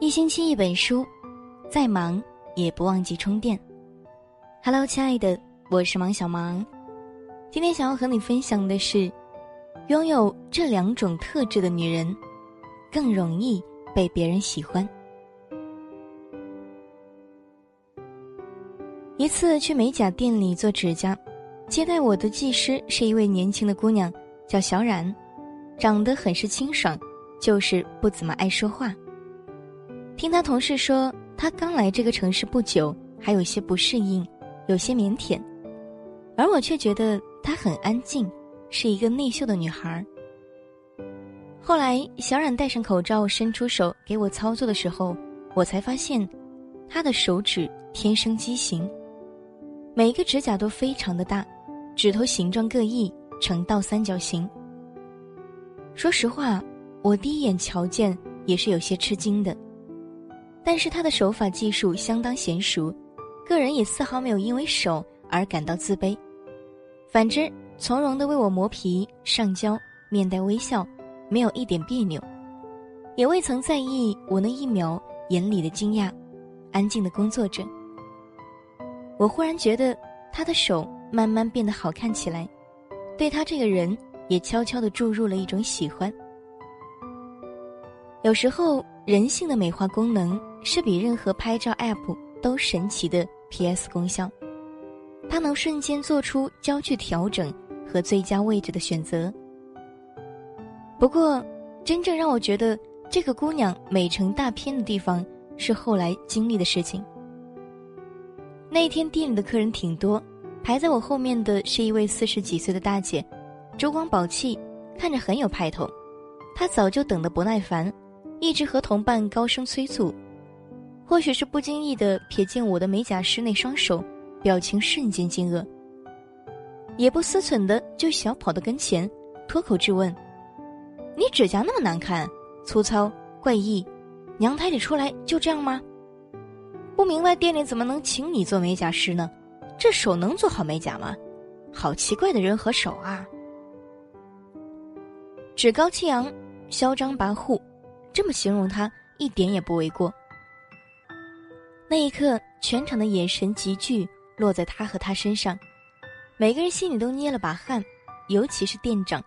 一星期一本书，再忙也不忘记充电。Hello，亲爱的，我是芒小芒。今天想要和你分享的是，拥有这两种特质的女人，更容易被别人喜欢。一次去美甲店里做指甲，接待我的技师是一位年轻的姑娘，叫小冉，长得很是清爽，就是不怎么爱说话。听他同事说，他刚来这个城市不久，还有些不适应，有些腼腆，而我却觉得她很安静，是一个内秀的女孩。后来，小冉戴上口罩，伸出手给我操作的时候，我才发现，她的手指天生畸形，每一个指甲都非常的大，指头形状各异，呈倒三角形。说实话，我第一眼瞧见也是有些吃惊的。但是他的手法技术相当娴熟，个人也丝毫没有因为手而感到自卑，反之从容的为我磨皮上胶，面带微笑，没有一点别扭，也未曾在意我那一秒眼里的惊讶，安静的工作着。我忽然觉得他的手慢慢变得好看起来，对他这个人也悄悄的注入了一种喜欢。有时候人性的美化功能。是比任何拍照 App 都神奇的 PS 功效，它能瞬间做出焦距调整和最佳位置的选择。不过，真正让我觉得这个姑娘美成大片的地方是后来经历的事情。那一天店里的客人挺多，排在我后面的是一位四十几岁的大姐，珠光宝气，看着很有派头。她早就等得不耐烦，一直和同伴高声催促。或许是不经意的瞥见我的美甲师那双手，表情瞬间惊愕。也不思忖的就小跑到跟前，脱口质问：“你指甲那么难看，粗糙怪异，娘胎里出来就这样吗？不明白店里怎么能请你做美甲师呢？这手能做好美甲吗？好奇怪的人和手啊！趾高气扬，嚣张跋扈，这么形容他一点也不为过。”那一刻，全场的眼神急剧落在他和他身上，每个人心里都捏了把汗，尤其是店长，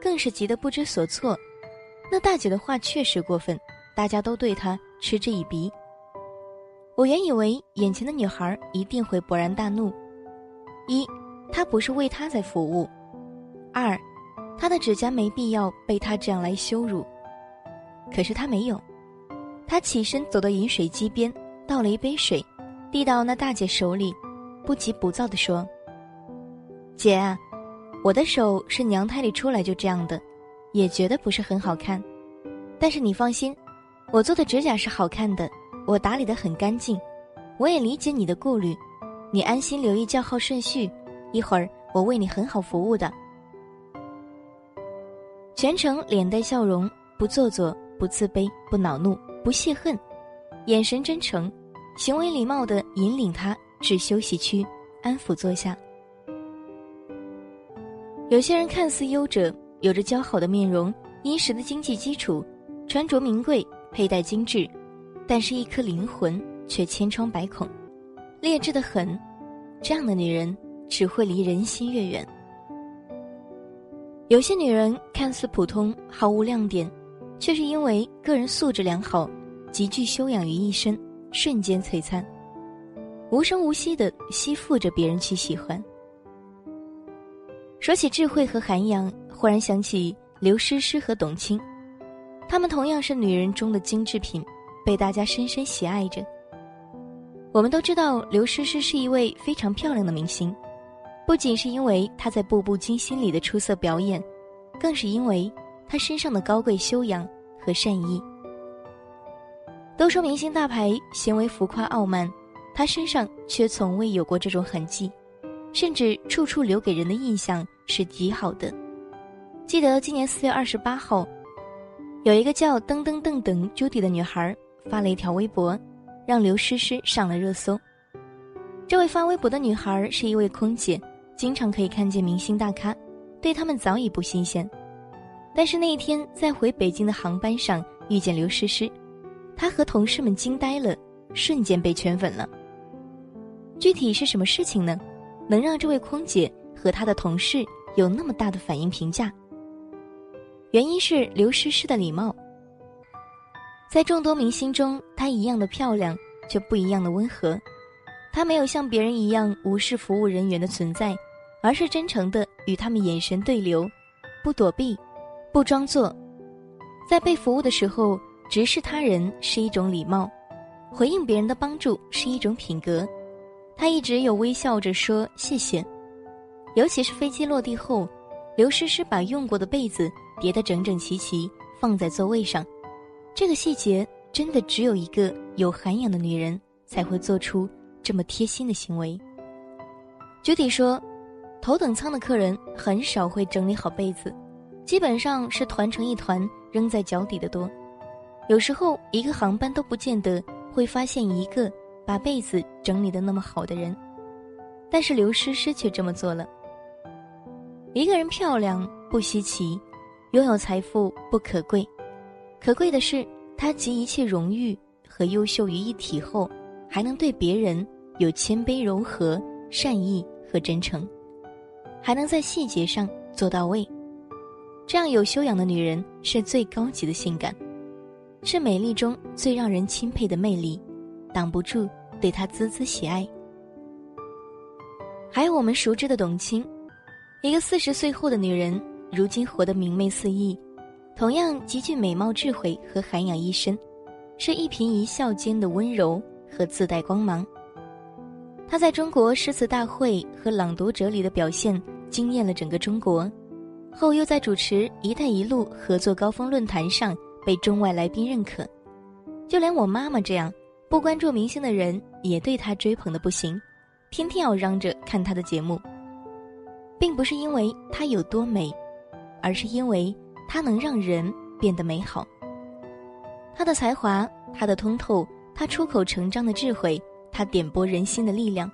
更是急得不知所措。那大姐的话确实过分，大家都对她嗤之以鼻。我原以为眼前的女孩一定会勃然大怒：一，她不是为他在服务；二，她的指甲没必要被他这样来羞辱。可是她没有，她起身走到饮水机边。倒了一杯水，递到那大姐手里，不急不躁地说：“姐啊，我的手是娘胎里出来就这样的，也觉得不是很好看。但是你放心，我做的指甲是好看的，我打理的很干净。我也理解你的顾虑，你安心留意叫号顺序，一会儿我为你很好服务的。”全程脸带笑容，不做作，不自卑，不恼怒，不泄恨。眼神真诚，行为礼貌的引领他至休息区，安抚坐下。有些人看似优者，有着姣好的面容，殷实的经济基础，穿着名贵，佩戴精致，但是一颗灵魂却千疮百孔，劣质的很。这样的女人只会离人心越远。有些女人看似普通，毫无亮点，却是因为个人素质良好。极具修养于一身，瞬间璀璨，无声无息的吸附着别人去喜欢。说起智慧和涵养，忽然想起刘诗诗和董卿，她们同样是女人中的精致品，被大家深深喜爱着。我们都知道刘诗诗是一位非常漂亮的明星，不仅是因为她在《步步惊心》里的出色表演，更是因为她身上的高贵修养和善意。都说明星大牌行为浮夸傲慢，他身上却从未有过这种痕迹，甚至处处留给人的印象是极好的。记得今年四月二十八号，有一个叫噔噔噔噔 Judy 的女孩发了一条微博，让刘诗诗上了热搜。这位发微博的女孩是一位空姐，经常可以看见明星大咖，对他们早已不新鲜。但是那一天在回北京的航班上遇见刘诗诗。他和同事们惊呆了，瞬间被圈粉了。具体是什么事情呢？能让这位空姐和她的同事有那么大的反应评价？原因是刘诗诗的礼貌。在众多明星中，她一样的漂亮，却不一样的温和。她没有像别人一样无视服务人员的存在，而是真诚的与他们眼神对流，不躲避，不装作。在被服务的时候，直视他人是一种礼貌，回应别人的帮助是一种品格。他一直有微笑着说谢谢，尤其是飞机落地后，刘诗诗把用过的被子叠得整整齐齐放在座位上，这个细节真的只有一个有涵养的女人才会做出这么贴心的行为。具体说，头等舱的客人很少会整理好被子，基本上是团成一团扔在脚底的多，有时候一个航班都不见得会发现一个。把被子整理的那么好的人，但是刘诗诗却这么做了。一个人漂亮不稀奇，拥有财富不可贵，可贵的是她集一切荣誉和优秀于一体后，还能对别人有谦卑柔和、善意和真诚，还能在细节上做到位。这样有修养的女人是最高级的性感，是美丽中最让人钦佩的魅力。挡不住对她孜孜喜爱。还有我们熟知的董卿，一个四十岁后的女人，如今活得明媚四溢，同样极具美貌、智慧和涵养一身，是一颦一笑间的温柔和自带光芒。她在中国诗词大会和朗读者里的表现惊艳了整个中国，后又在主持“一带一路”合作高峰论坛上被中外来宾认可，就连我妈妈这样。不关注明星的人也对她追捧的不行，天天要嚷着看她的节目，并不是因为她有多美，而是因为她能让人变得美好。她的才华，她的通透，她出口成章的智慧，她点拨人心的力量，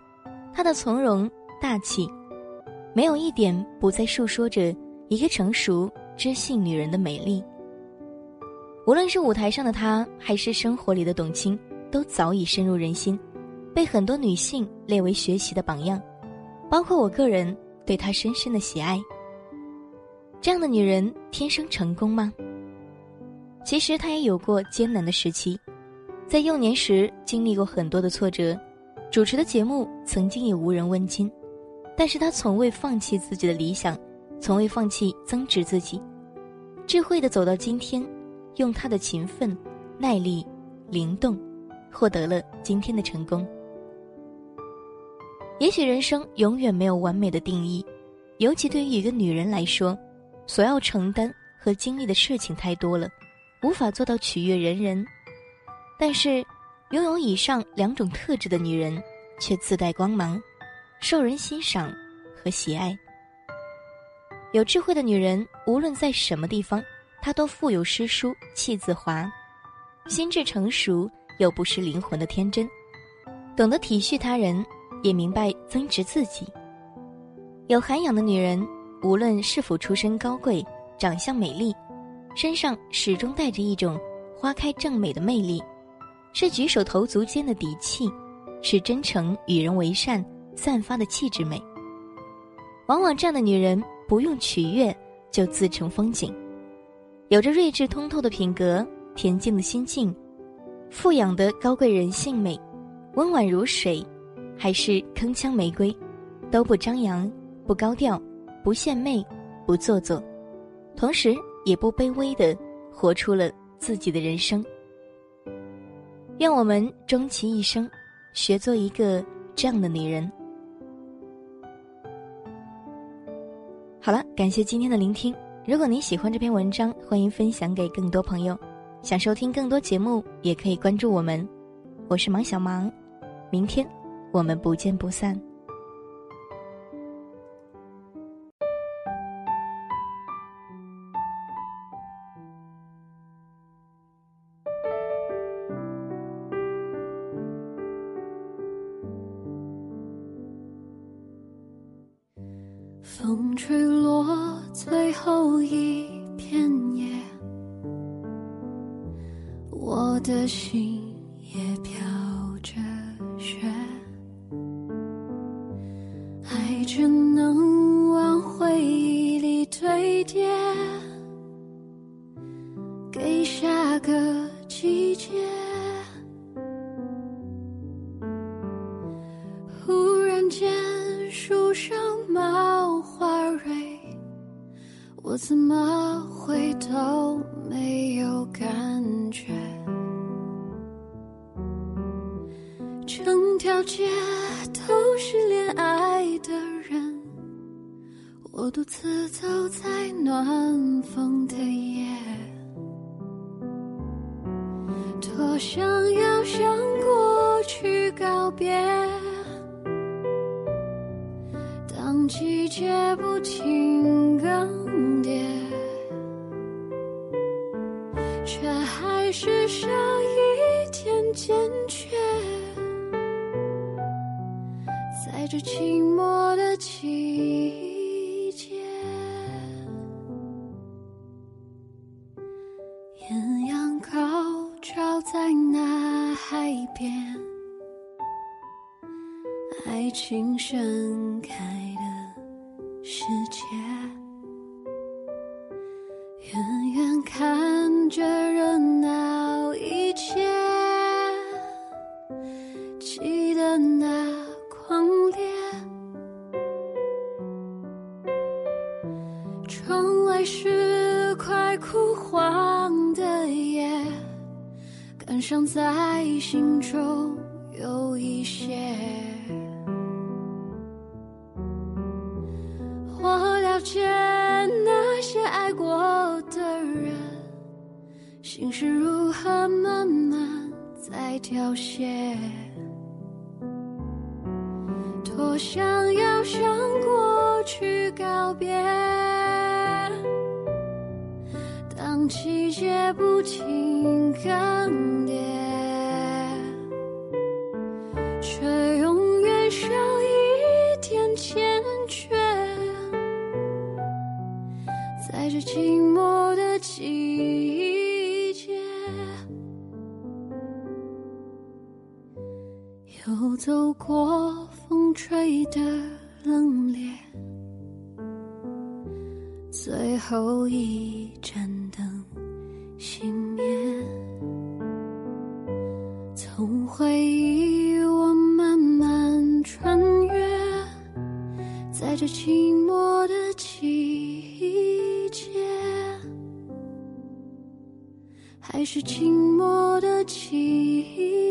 她的从容大气，没有一点不再述说着一个成熟知性女人的美丽。无论是舞台上的她，还是生活里的董卿。都早已深入人心，被很多女性列为学习的榜样，包括我个人对她深深的喜爱。这样的女人天生成功吗？其实她也有过艰难的时期，在幼年时经历过很多的挫折，主持的节目曾经也无人问津，但是她从未放弃自己的理想，从未放弃增值自己，智慧的走到今天，用她的勤奋、耐力、灵动。获得了今天的成功。也许人生永远没有完美的定义，尤其对于一个女人来说，所要承担和经历的事情太多了，无法做到取悦人人。但是，拥有以上两种特质的女人，却自带光芒，受人欣赏和喜爱。有智慧的女人，无论在什么地方，她都腹有诗书气自华，心智成熟。又不失灵魂的天真，懂得体恤他人，也明白增值自己。有涵养的女人，无论是否出身高贵、长相美丽，身上始终带着一种花开正美的魅力，是举手投足间的底气，是真诚与人为善散发的气质美。往往这样的女人，不用取悦就自成风景，有着睿智通透的品格，恬静的心境。富养的高贵人性美，温婉如水，还是铿锵玫瑰，都不张扬，不高调，不献媚，不做作，同时也不卑微的活出了自己的人生。愿我们终其一生，学做一个这样的女人。好了，感谢今天的聆听。如果您喜欢这篇文章，欢迎分享给更多朋友。想收听更多节目，也可以关注我们。我是芒小芒，明天我们不见不散。的心也飘着雪，爱只能往回忆里堆叠，给下个季节。忽然间，树上冒花蕊，我怎么会都没有感觉？条街都是恋爱的人，我独自走在暖风的夜，多想要向过去告别。当季节不停更迭，却还是少一点坚决。这寂寞的季节，艳阳高照在那海边，爱情盛开的世界。窗外是快枯黄的叶，感伤在心中有一些。我了解那些爱过的人，心是如何慢慢在凋谢。多想要向过去告别，季节不停更迭，却永远少一点坚决。在这寂寞的季节，又走过风吹的冷冽，最后一盏寂寞的季节，还是寂寞的季